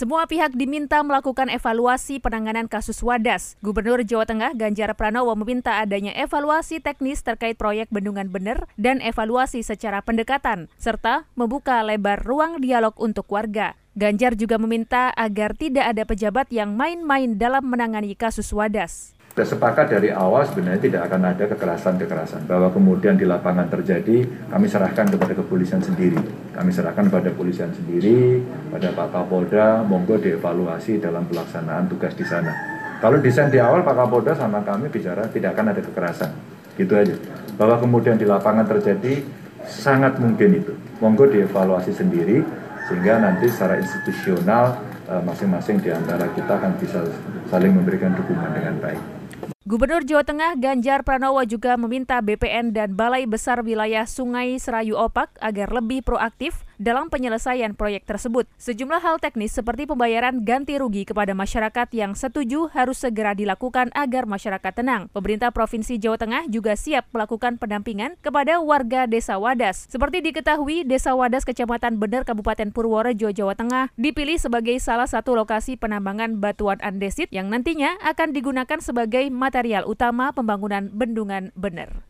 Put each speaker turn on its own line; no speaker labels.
Semua pihak diminta melakukan evaluasi penanganan kasus Wadas. Gubernur Jawa Tengah Ganjar Pranowo meminta adanya evaluasi teknis terkait proyek Bendungan Bener dan evaluasi secara pendekatan, serta membuka lebar ruang dialog untuk warga. Ganjar juga meminta agar tidak ada pejabat yang main-main dalam menangani kasus Wadas.
Kita sepakat dari awal sebenarnya tidak akan ada kekerasan-kekerasan. Bahwa kemudian di lapangan terjadi, kami serahkan kepada kepolisian sendiri. Kami serahkan kepada kepolisian sendiri, pada Pak Kapolda, monggo dievaluasi dalam pelaksanaan tugas di sana. Kalau desain di awal Pak Kapolda sama kami bicara tidak akan ada kekerasan. Gitu aja. Bahwa kemudian di lapangan terjadi, sangat mungkin itu. Monggo dievaluasi sendiri, sehingga nanti secara institusional eh, masing-masing di antara kita akan bisa saling memberikan dukungan dengan baik.
Gubernur Jawa Tengah Ganjar Pranowo juga meminta BPN dan Balai Besar Wilayah Sungai Serayu Opak agar lebih proaktif dalam penyelesaian proyek tersebut. Sejumlah hal teknis seperti pembayaran ganti rugi kepada masyarakat yang setuju harus segera dilakukan agar masyarakat tenang. Pemerintah Provinsi Jawa Tengah juga siap melakukan pendampingan kepada warga Desa Wadas. Seperti diketahui, Desa Wadas Kecamatan Bener Kabupaten Purworejo, Jawa Tengah dipilih sebagai salah satu lokasi penambangan batuan andesit yang nantinya akan digunakan sebagai materi material utama pembangunan bendungan bener.